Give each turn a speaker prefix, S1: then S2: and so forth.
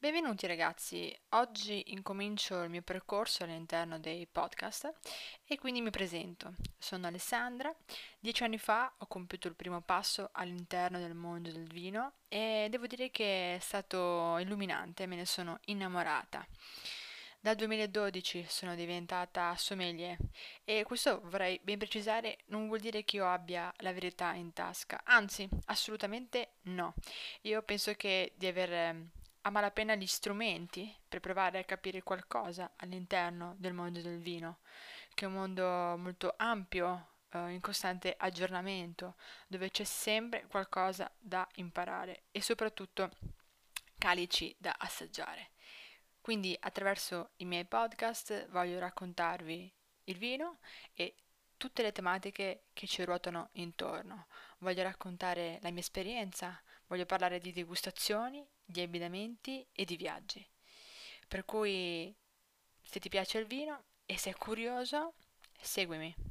S1: Benvenuti ragazzi, oggi incomincio il mio percorso all'interno dei podcast e quindi mi presento. Sono Alessandra, dieci anni fa ho compiuto il primo passo all'interno del mondo del vino e devo dire che è stato illuminante, me ne sono innamorata. Dal 2012 sono diventata sommelier e questo vorrei ben precisare non vuol dire che io abbia la verità in tasca, anzi assolutamente no. Io penso che di aver a malapena gli strumenti per provare a capire qualcosa all'interno del mondo del vino, che è un mondo molto ampio, eh, in costante aggiornamento, dove c'è sempre qualcosa da imparare e soprattutto calici da assaggiare. Quindi attraverso i miei podcast voglio raccontarvi il vino e tutte le tematiche che ci ruotano intorno. Voglio raccontare la mia esperienza, voglio parlare di degustazioni, di abbinamenti e di viaggi. Per cui se ti piace il vino e sei curioso, seguimi.